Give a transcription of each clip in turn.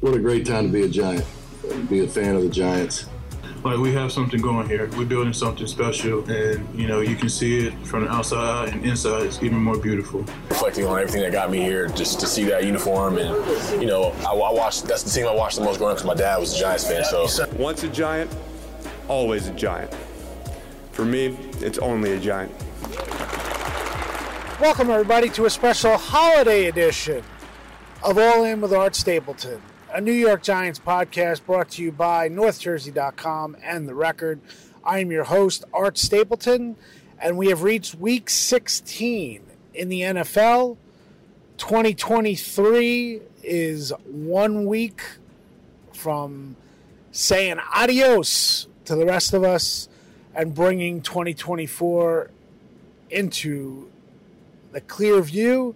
What a great time to be a Giant, be a fan of the Giants. Like we have something going here. We're building something special, and you know you can see it from the outside and inside. It's even more beautiful. Reflecting on everything that got me here, just to see that uniform, and you know, I, I watched. That's the team I watched the most growing up because my dad was a Giants fan. So once a Giant, always a Giant. For me, it's only a Giant. Welcome everybody to a special holiday edition of All In with Art Stapleton, a New York Giants podcast brought to you by NorthJersey.com and The Record. I am your host, Art Stapleton, and we have reached week 16 in the NFL. 2023 is one week from saying adios to the rest of us and bringing 2024 into the clear view.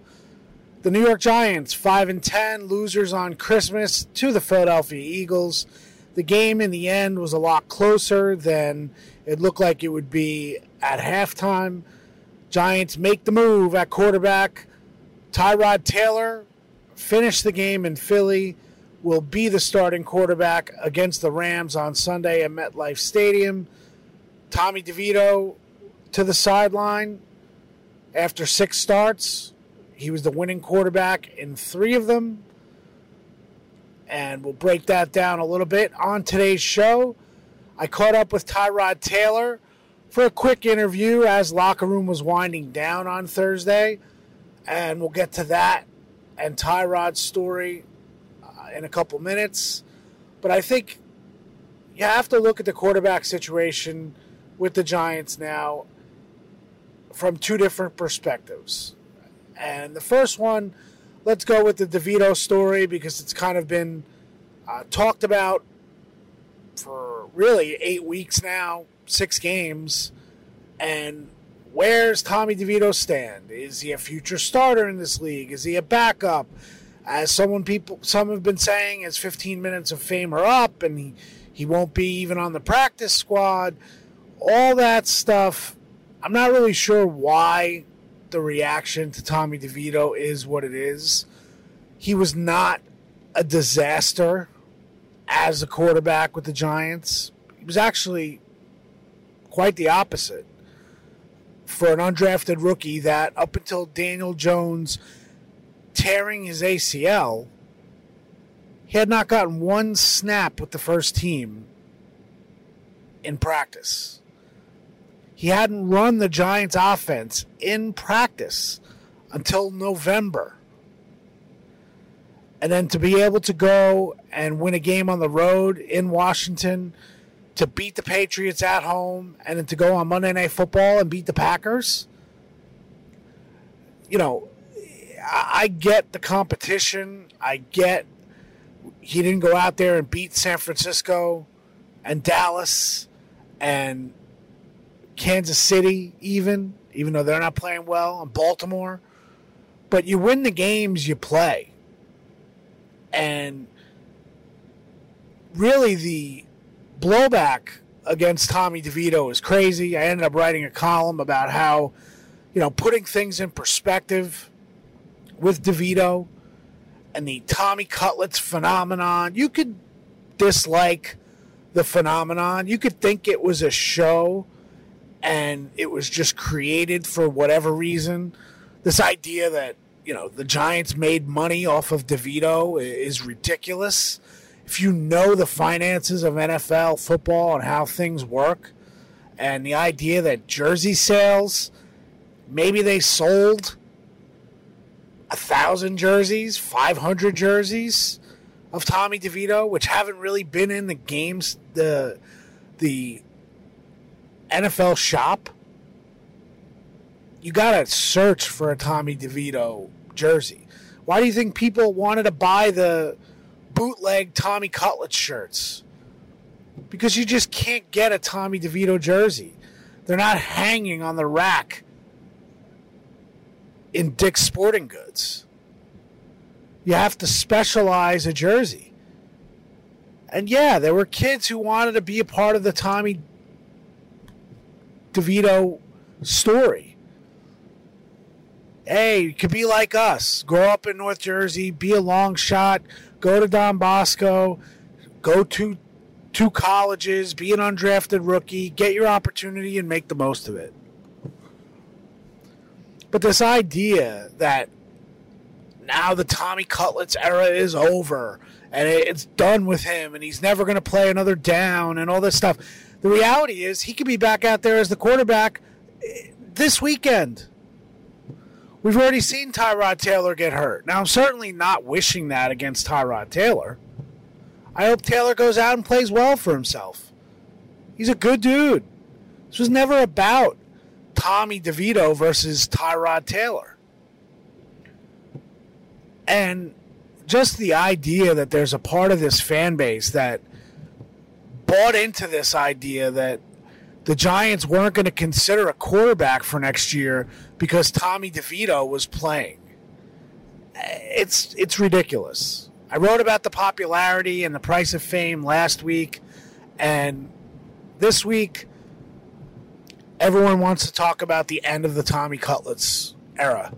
The New York Giants, 5 and 10, losers on Christmas to the Philadelphia Eagles. The game in the end was a lot closer than it looked like it would be at halftime. Giants make the move at quarterback. Tyrod Taylor finished the game in Philly, will be the starting quarterback against the Rams on Sunday at MetLife Stadium. Tommy DeVito to the sideline after six starts. He was the winning quarterback in three of them. And we'll break that down a little bit on today's show. I caught up with Tyrod Taylor for a quick interview as locker room was winding down on Thursday. And we'll get to that and Tyrod's story uh, in a couple minutes. But I think you have to look at the quarterback situation with the Giants now from two different perspectives. And the first one, let's go with the DeVito story because it's kind of been uh, talked about for really eight weeks now, six games. And where's Tommy DeVito stand? Is he a future starter in this league? Is he a backup? As someone people some have been saying, his 15 minutes of fame are up, and he, he won't be even on the practice squad. All that stuff I'm not really sure why the reaction to Tommy DeVito is what it is. He was not a disaster as a quarterback with the Giants. He was actually quite the opposite for an undrafted rookie that up until Daniel Jones tearing his ACL, he had not gotten one snap with the first team in practice. He hadn't run the Giants offense in practice until November. And then to be able to go and win a game on the road in Washington, to beat the Patriots at home, and then to go on Monday Night Football and beat the Packers. You know, I get the competition. I get he didn't go out there and beat San Francisco and Dallas and Kansas City, even, even though they're not playing well, and Baltimore. But you win the games you play. And really, the blowback against Tommy DeVito is crazy. I ended up writing a column about how, you know, putting things in perspective with DeVito and the Tommy Cutlets phenomenon. You could dislike the phenomenon. You could think it was a show and it was just created for whatever reason. This idea that you know the Giants made money off of DeVito is ridiculous. If you know the finances of NFL football and how things work, and the idea that jersey sales, maybe they sold a thousand jerseys, five hundred jerseys of Tommy DeVito, which haven't really been in the games the the NFL shop, you got to search for a Tommy DeVito jersey. Why do you think people wanted to buy the bootleg Tommy Cutlet shirts? Because you just can't get a Tommy DeVito jersey. They're not hanging on the rack in Dick's Sporting Goods. You have to specialize a jersey. And yeah, there were kids who wanted to be a part of the Tommy DeVito story. Hey, you could be like us. Grow up in North Jersey, be a long shot, go to Don Bosco, go to two colleges, be an undrafted rookie, get your opportunity and make the most of it. But this idea that now the Tommy Cutlets era is over and it's done with him and he's never going to play another down and all this stuff. The reality is he could be back out there as the quarterback eh, this weekend. We've already seen Tyrod Taylor get hurt. Now, I'm certainly not wishing that against Tyrod Taylor. I hope Taylor goes out and plays well for himself. He's a good dude. This was never about Tommy DeVito versus Tyrod Taylor. And just the idea that there's a part of this fan base that bought into this idea that the Giants weren't going to consider a quarterback for next year because Tommy DeVito was playing. Eh, it's it's ridiculous. I wrote about the popularity and the price of fame last week, and this week everyone wants to talk about the end of the Tommy Cutlets era.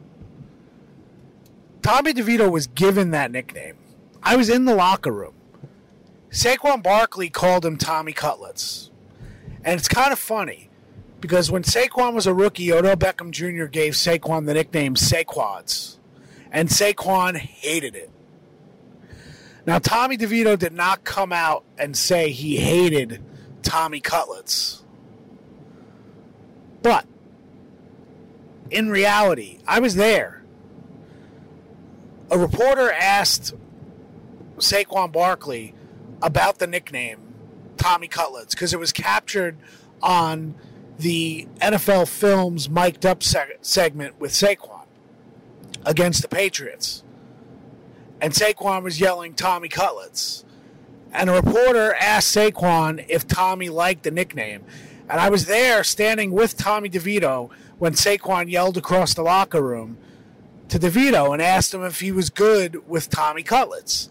Tommy DeVito was given that nickname. I was in the locker room. Saquon Barkley called him Tommy Cutlets. And it's kind of funny because when Saquon was a rookie, Odell Beckham Jr. gave Saquon the nickname Saquads. And Saquon hated it. Now, Tommy DeVito did not come out and say he hated Tommy Cutlets. But in reality, I was there a reporter asked Saquon Barkley about the nickname Tommy Cutlets because it was captured on the NFL Films mic'd up seg- segment with Saquon against the Patriots. And Saquon was yelling Tommy Cutlets. And a reporter asked Saquon if Tommy liked the nickname. And I was there standing with Tommy DeVito when Saquon yelled across the locker room to DeVito and asked him if he was good with Tommy Cutlets.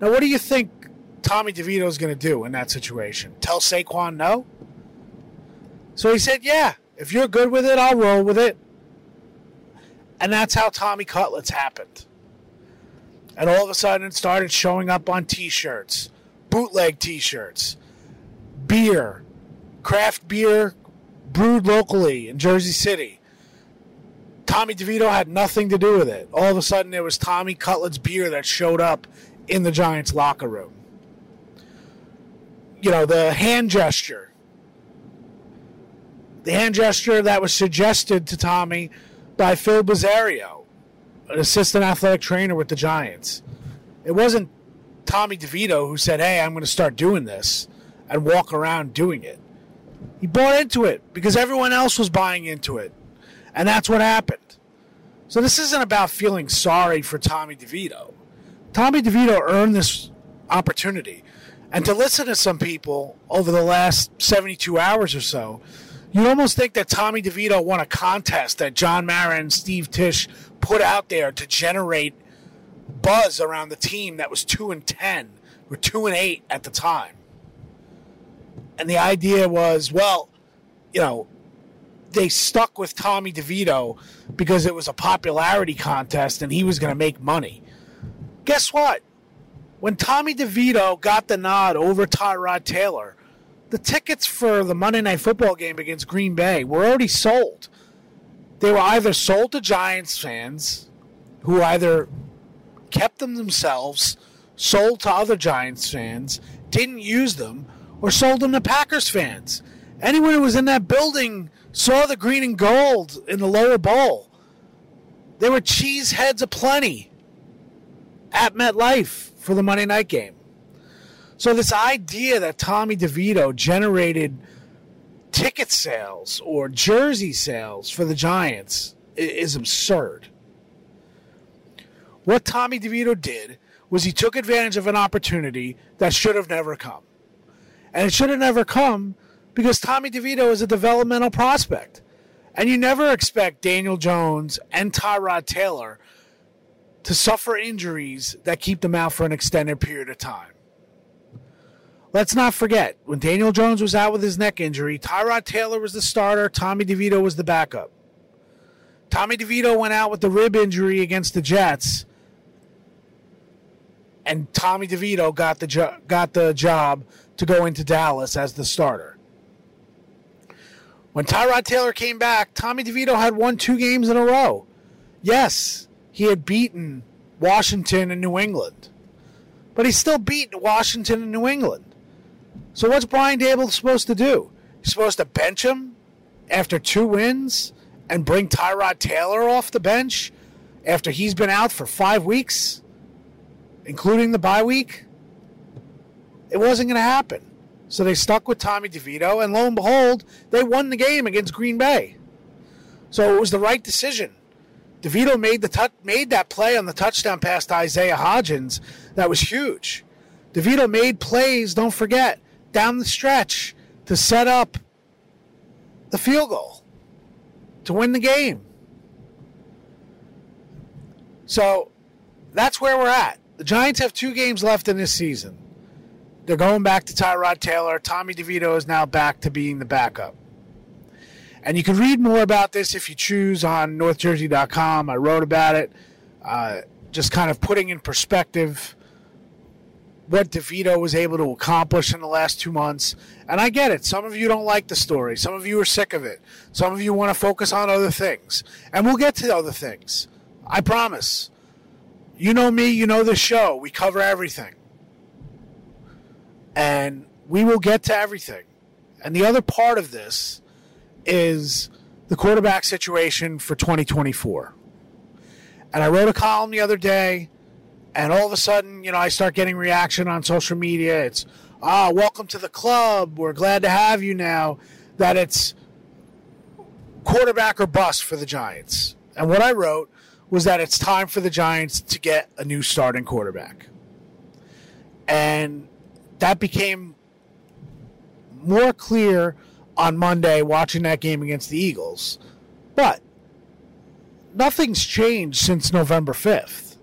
Now, what do you think Tommy DeVito is going to do in that situation? Tell Saquon no? So he said, Yeah, if you're good with it, I'll roll with it. And that's how Tommy Cutlets happened. And all of a sudden, it started showing up on t shirts, bootleg t shirts, beer, craft beer brewed locally in Jersey City Tommy DeVito had nothing to do with it. All of a sudden, it was Tommy Cutlet's beer that showed up in the Giants' locker room. You know, the hand gesture. The hand gesture that was suggested to Tommy by Phil Bazzario, an assistant athletic trainer with the Giants. It wasn't Tommy DeVito who said, Hey, I'm going to start doing this and walk around doing it. He bought into it because everyone else was buying into it. And that's what happened. So this isn't about feeling sorry for Tommy DeVito. Tommy DeVito earned this opportunity. And to listen to some people over the last 72 hours or so, you'd almost think that Tommy DeVito won a contest that John Mara and Steve Tisch put out there to generate buzz around the team that was 2 and 10 or 2 and 8 at the time. And the idea was, well, you know, they stuck with Tommy DeVito because it was a popularity contest and he was going to make money. Guess what? When Tommy DeVito got the nod over Tyrod Taylor, the tickets for the Monday Night Football game against Green Bay were already sold. They were either sold to Giants fans who either kept them themselves, sold to other Giants fans, didn't use them, or sold them to Packers fans. Anyone who was in that building saw the green and gold in the lower bowl. There were cheese heads aplenty at MetLife for the Monday night game. So this idea that Tommy DeVito generated ticket sales or jersey sales for the Giants is absurd. What Tommy DeVito did was he took advantage of an opportunity that should have never come. And it should have never come because Tommy DeVito is a developmental prospect. And you never expect Daniel Jones and Tyrod Taylor to suffer injuries that keep them out for an extended period of time. Let's not forget, when Daniel Jones was out with his neck injury, Tyrod Taylor was the starter, Tommy DeVito was the backup. Tommy DeVito went out with the rib injury against the Jets, and Tommy DeVito got the jo- got the job to go into Dallas as the starter. When Tyrod Taylor came back, Tommy DeVito had won two games in a row. Yes, he had beaten Washington and New England, but he still beat Washington and New England. So what's Brian Daboll supposed to do? He's supposed to bench him after two wins and bring Tyrod Taylor off the bench after he's been out for five weeks, including the bye week? It wasn't going to happen. So they stuck with Tommy DeVito, and lo and behold, they won the game against Green Bay. So it was the right decision. DeVito made the tu- made that play on the touchdown pass to Isaiah Hodgins. That was huge. DeVito made plays, don't forget, down the stretch to set up the field goal to win the game. So that's where we're at. The Giants have two games left in this season. They're going back to Tyrod Taylor. Tommy DeVito is now back to being the backup. And you can read more about this if you choose on NorthJersey.com. I wrote about it, uh, just kind of putting in perspective what DeVito was able to accomplish in the last two months. And I get it. Some of you don't like the story. Some of you are sick of it. Some of you want to focus on other things. And we'll get to other things. I promise. You know me, you know the show. We cover everything. And we will get to everything. And the other part of this is the quarterback situation for 2024. And I wrote a column the other day, and all of a sudden, you know, I start getting reaction on social media. It's, ah, welcome to the club. We're glad to have you now. That it's quarterback or bust for the Giants. And what I wrote was that it's time for the Giants to get a new starting quarterback. And that became more clear on Monday watching that game against the Eagles. But nothing's changed since November 5th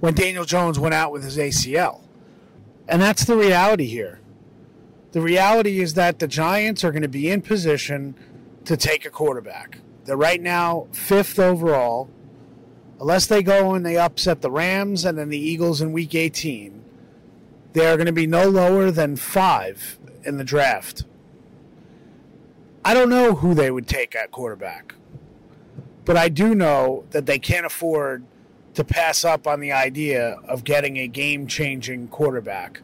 when Daniel Jones went out with his ACL. And that's the reality here. The reality is that the Giants are going to be in position to take a quarterback. They're right now fifth overall. Unless they go and they upset the Rams and then the Eagles in week 18, they are going to be no lower than five in the draft. I don't know who they would take at quarterback, but I do know that they can't afford to pass up on the idea of getting a game changing quarterback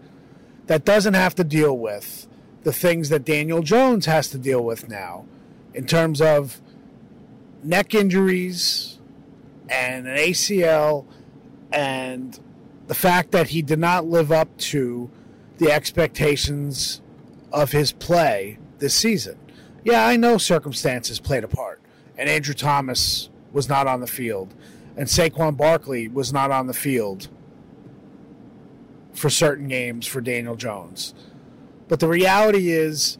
that doesn't have to deal with the things that Daniel Jones has to deal with now in terms of neck injuries and an ACL and the fact that he did not live up to the expectations of his play this season. Yeah, I know circumstances played a part, and Andrew Thomas was not on the field, and Saquon Barkley was not on the field for certain games for Daniel Jones. But the reality is,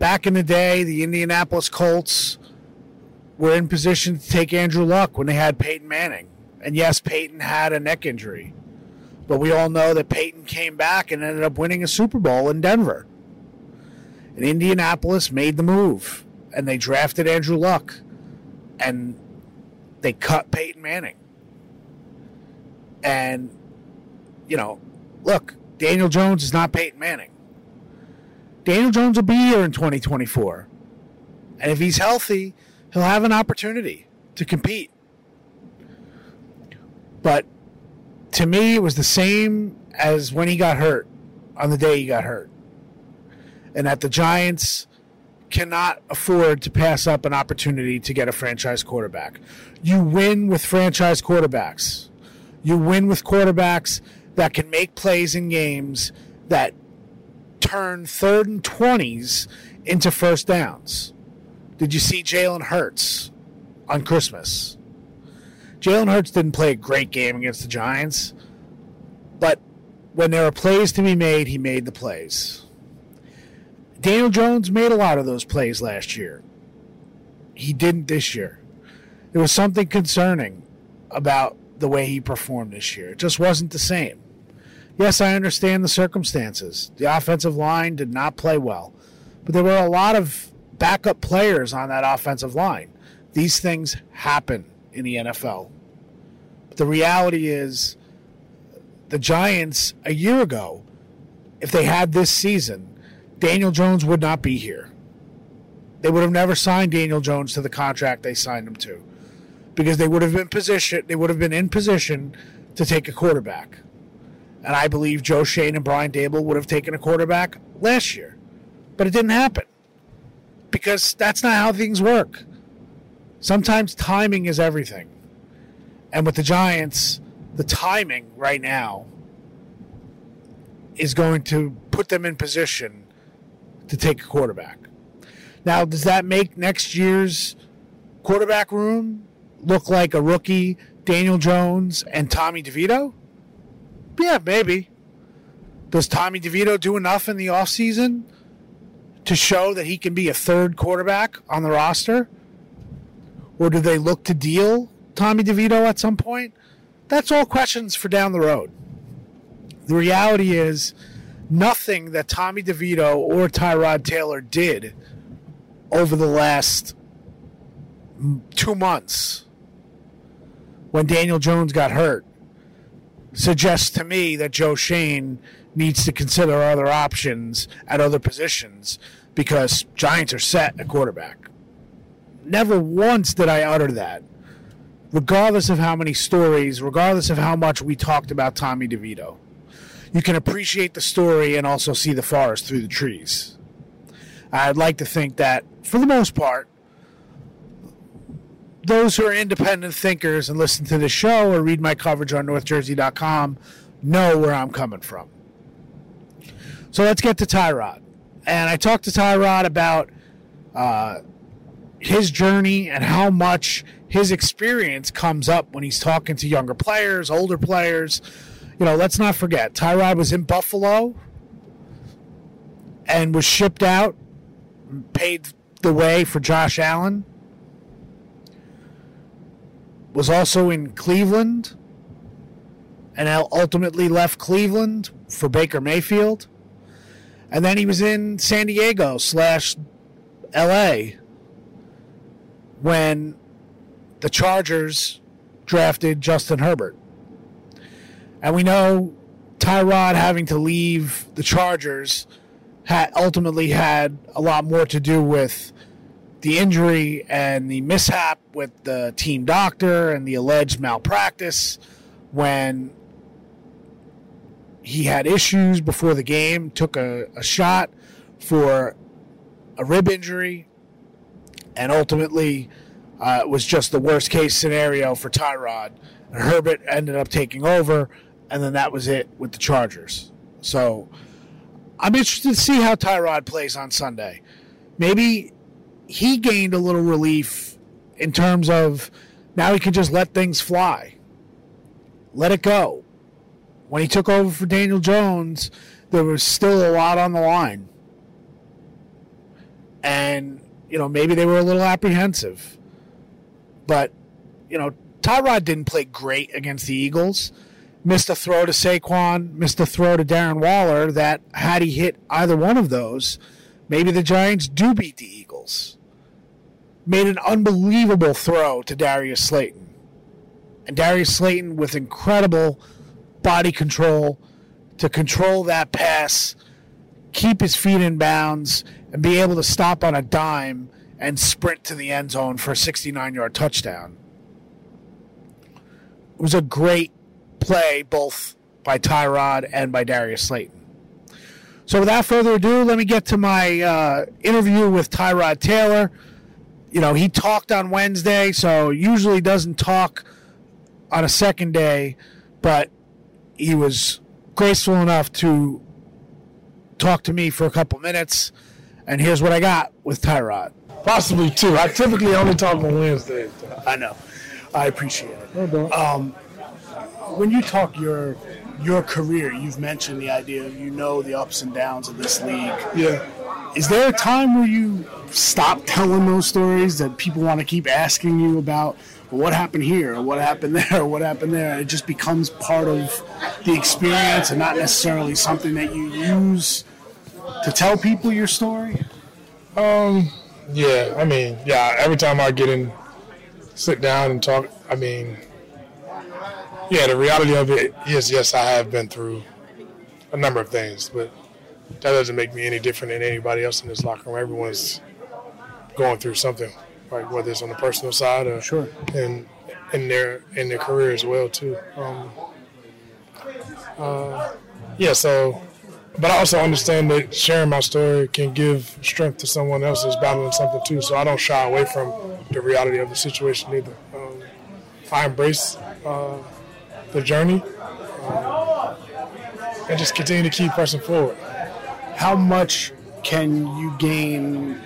back in the day, the Indianapolis Colts were in position to take Andrew Luck when they had Peyton Manning. And yes, Peyton had a neck injury. But we all know that Peyton came back and ended up winning a Super Bowl in Denver. And Indianapolis made the move. And they drafted Andrew Luck. And they cut Peyton Manning. And, you know, look, Daniel Jones is not Peyton Manning. Daniel Jones will be here in 2024. And if he's healthy, he'll have an opportunity to compete. But to me, it was the same as when he got hurt on the day he got hurt. And that the Giants cannot afford to pass up an opportunity to get a franchise quarterback. You win with franchise quarterbacks. You win with quarterbacks that can make plays in games that turn third and 20s into first downs. Did you see Jalen Hurts on Christmas? Jalen Hurts didn't play a great game against the Giants, but when there are plays to be made, he made the plays. Daniel Jones made a lot of those plays last year. He didn't this year. There was something concerning about the way he performed this year. It just wasn't the same. Yes, I understand the circumstances. The offensive line did not play well, but there were a lot of backup players on that offensive line. These things happen in the NFL. But The reality is, the Giants a year ago, if they had this season, Daniel Jones would not be here. They would have never signed Daniel Jones to the contract they signed him to because they would have been position they would have been in position to take a quarterback. And I believe Joe Schoen and Brian Daboll would have taken a quarterback last year. But it didn't happen. Because that's not how things work. Sometimes timing is everything. And with the Giants, the timing right now is going to put them in position to take a quarterback. Now, does that make next year's quarterback room look like a rookie, Daniel Jones and Tommy DeVito? Yeah, maybe. Does Tommy DeVito do enough in the offseason to show that he can be a third quarterback on the roster? Or do they look to deal Tommy DeVito at some point? That's all questions for down the road. The reality is, nothing that Tommy DeVito or Tyrod Taylor did over the last two months when Daniel Jones got hurt suggests to me that Joe Schoen needs to consider other options at other positions because Giants are set at quarterback. Never once did I utter that. Regardless of how many stories, regardless of how much we talked about Tommy DeVito, you can appreciate the story and also see the forest through the trees. I'd like to think that, for the most part, those who are independent thinkers and listen to the show or read my coverage on NorthJersey.com know where I'm coming from. So let's get to Tyrod. And I talked to Tyrod about uh, his journey and how much his experience comes up when he's talking to younger players, older players. You know, let's not forget, Tyrod was in Buffalo and was shipped out, paid the way for Josh Allen was also in Cleveland and ultimately left Cleveland for Baker Mayfield. And then he was in San Diego slash LA when the Chargers drafted Justin Herbert. And we know Tyrod having to leave the Chargers had ultimately had a lot more to do with the injury and the mishap with the team doctor and the alleged malpractice when he had issues before the game, took a, a shot for a rib injury, and ultimately uh, was just the worst case scenario for Tyrod. Herbert ended up taking over, and then that was it with the Chargers. So I'm interested to see how Tyrod plays on Sunday. Maybe he gained a little relief in terms of now he can just let things fly, let it go. When he took over for Daniel Jones, there was still a lot on the line. And, you know, maybe they were a little apprehensive. But, you know, Tyrod didn't play great against the Eagles. Missed a throw to Saquon, missed a throw to Darren Waller that, had he hit either one of those, maybe the Giants do beat the Eagles made an unbelievable throw to Darius Slayton. And Darius Slayton, with incredible body control, to control that pass, keep his feet in bounds, and be able to stop on a dime and sprint to the end zone for a 69 yard touchdown. It was a great play, both by Tyrod and by Darius Slayton. So, without further ado, let me get to my uh, interview with Tyrod Taylor you know, he talked on Wednesday, so usually doesn't talk on a second day, but he was graceful enough to talk to me for a couple minutes. And here's what I got with Tyrod. Possibly two. I typically only talk on Wednesdays. I know. I appreciate it. Um, when you talk your your career, you've mentioned the idea of you know the ups and downs of this league. Yeah. Is there a time where you stop telling those stories that people want to keep asking you about well, what happened here or what happened there or what happened there? It just becomes part of the experience and not necessarily something that you use to tell people your story? Um, yeah, I mean, yeah, every time I get in, sit down and talk, I mean, yeah, the reality of it is, yes, I have been through a number of things, but that doesn't make me any different than anybody else in this locker room. Everyone's going through something, like whether it's on the personal side or Sure. and in their in their career as well too. Um, uh, yeah, so but I also understand that sharing my story can give strength to someone else that's battling something too. So I don't shy away from the reality of the situation either. Um, I embrace uh, the journey um, and just continue to keep pressing forward. How much can you gain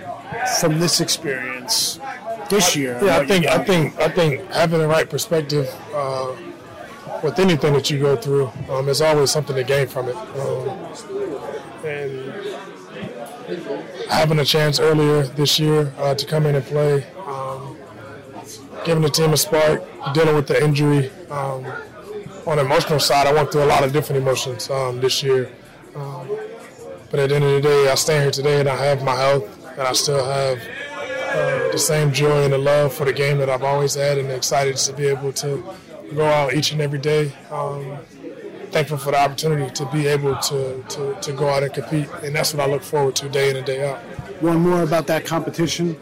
from this experience this year? Yeah, I think I think I think having the right perspective uh, with anything that you go through, um, there's always something to gain from it. Um, and having a chance earlier this year uh, to come in and play, um, giving the team a spark, dealing with the injury. Um, on the emotional side, I went through a lot of different emotions um, this year. Um, but at the end of the day, I stand here today and I have my health, and I still have uh, the same joy and the love for the game that I've always had, and excited to be able to go out each and every day. Um, thankful for the opportunity to be able to, to, to go out and compete, and that's what I look forward to day in and day out. one more about that competition.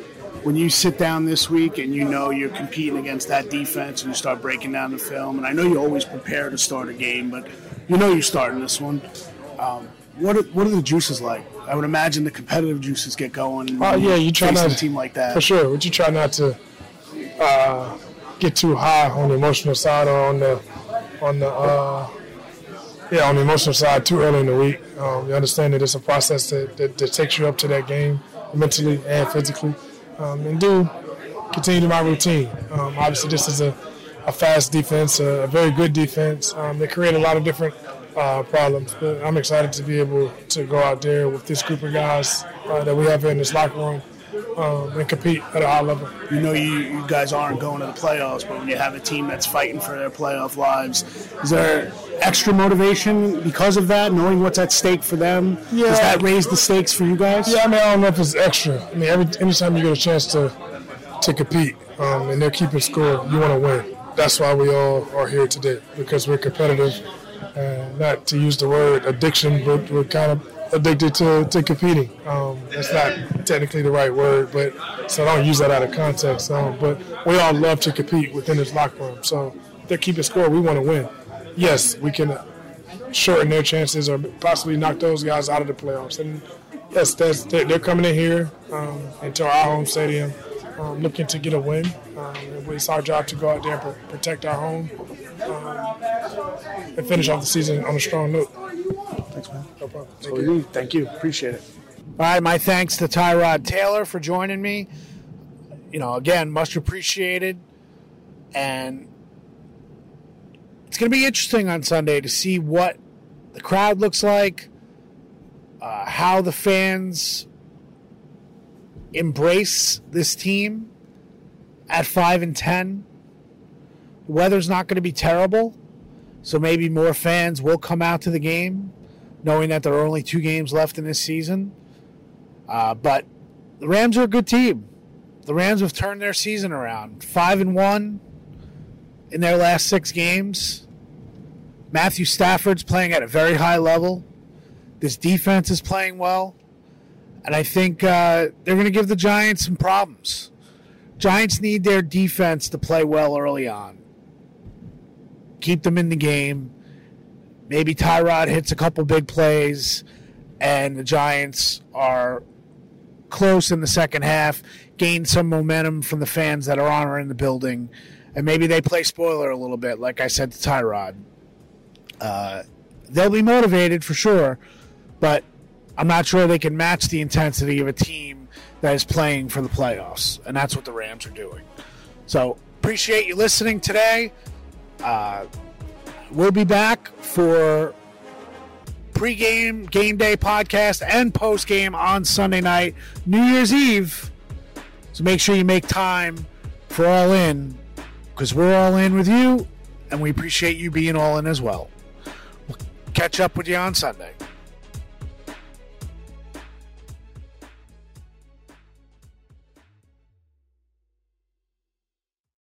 When you sit down this week and you know you're competing against that defense and you start breaking down the film, and I know you always prepare to start a game, but you know you're starting this one. Um, what are, what are the juices like? I would imagine the competitive juices get going. Oh yeah, you try not a team like that. for sure, Would you try not to uh, get too high on the emotional side or on the on the uh, yeah on the emotional side too early in the week. Um, you understand that it's a process that, that, that takes you up to that game mentally and physically, um, and do continue to my routine. Um, obviously, this is a, a fast defense, a, a very good defense. Um, they create a lot of different uh, problems, but I'm excited to be able to go out there with this group of guys uh, that we have in this locker room um, and compete at a high level. You know you, you guys aren't going to the playoffs, but when you have a team that's fighting for their playoff lives, is there extra motivation because of that, knowing what's at stake for them? Yeah. Does that raise the stakes for you guys? Yeah, I mean, I don't know if it's extra. I mean, every anytime you get a chance to to compete um, and they're keeping score, you want to win. That's why we all are here today because we're competitive. And not to use the word addiction, but we're kind of addicted to, to competing. Um, that's not technically the right word, but so I don't use that out of context. Um, but we all love to compete within this locker room. So they're keeping score, we want to win. Yes, we can shorten their chances or possibly knock those guys out of the playoffs. And yes, that's, they're coming in here um, into our home stadium um, looking to get a win. Um, it's our job to go out there and pr- protect our home um, and finish off the season on a strong note. Thanks, man. No problem. Thank So you. you- Thank you. Appreciate it. All right, my thanks to Tyrod Taylor for joining me. You know, again, much appreciated. And it's going to be interesting on Sunday to see what the crowd looks like, uh, how the fans embrace this team at 5 and 10. The weather's not going to be terrible, so maybe more fans will come out to the game knowing that there are only two games left in this season. Uh, but the Rams are a good team. The Rams have turned their season around, five and one in their last six games. Matthew Stafford's playing at a very high level. This defense is playing well, and I think uh, they're going to give the Giants some problems. Giants need their defense to play well early on. Keep them in the game maybe Tyrod hits a couple big plays and the Giants are close in the second half, gain some momentum from the fans that are on or in the building, and maybe they play spoiler a little bit, like I said to Tyrod. Uh, they'll be motivated for sure, but I'm not sure they can match the intensity of a team that is playing for the playoffs, and that's what the Rams are doing. So appreciate you listening today. Uh, we'll be back for pregame, game day podcast, and postgame on Sunday night, New Year's Eve. So make sure you make time for All In because we're all in with you, and we appreciate you being all in as well. We'll catch up with you on Sunday.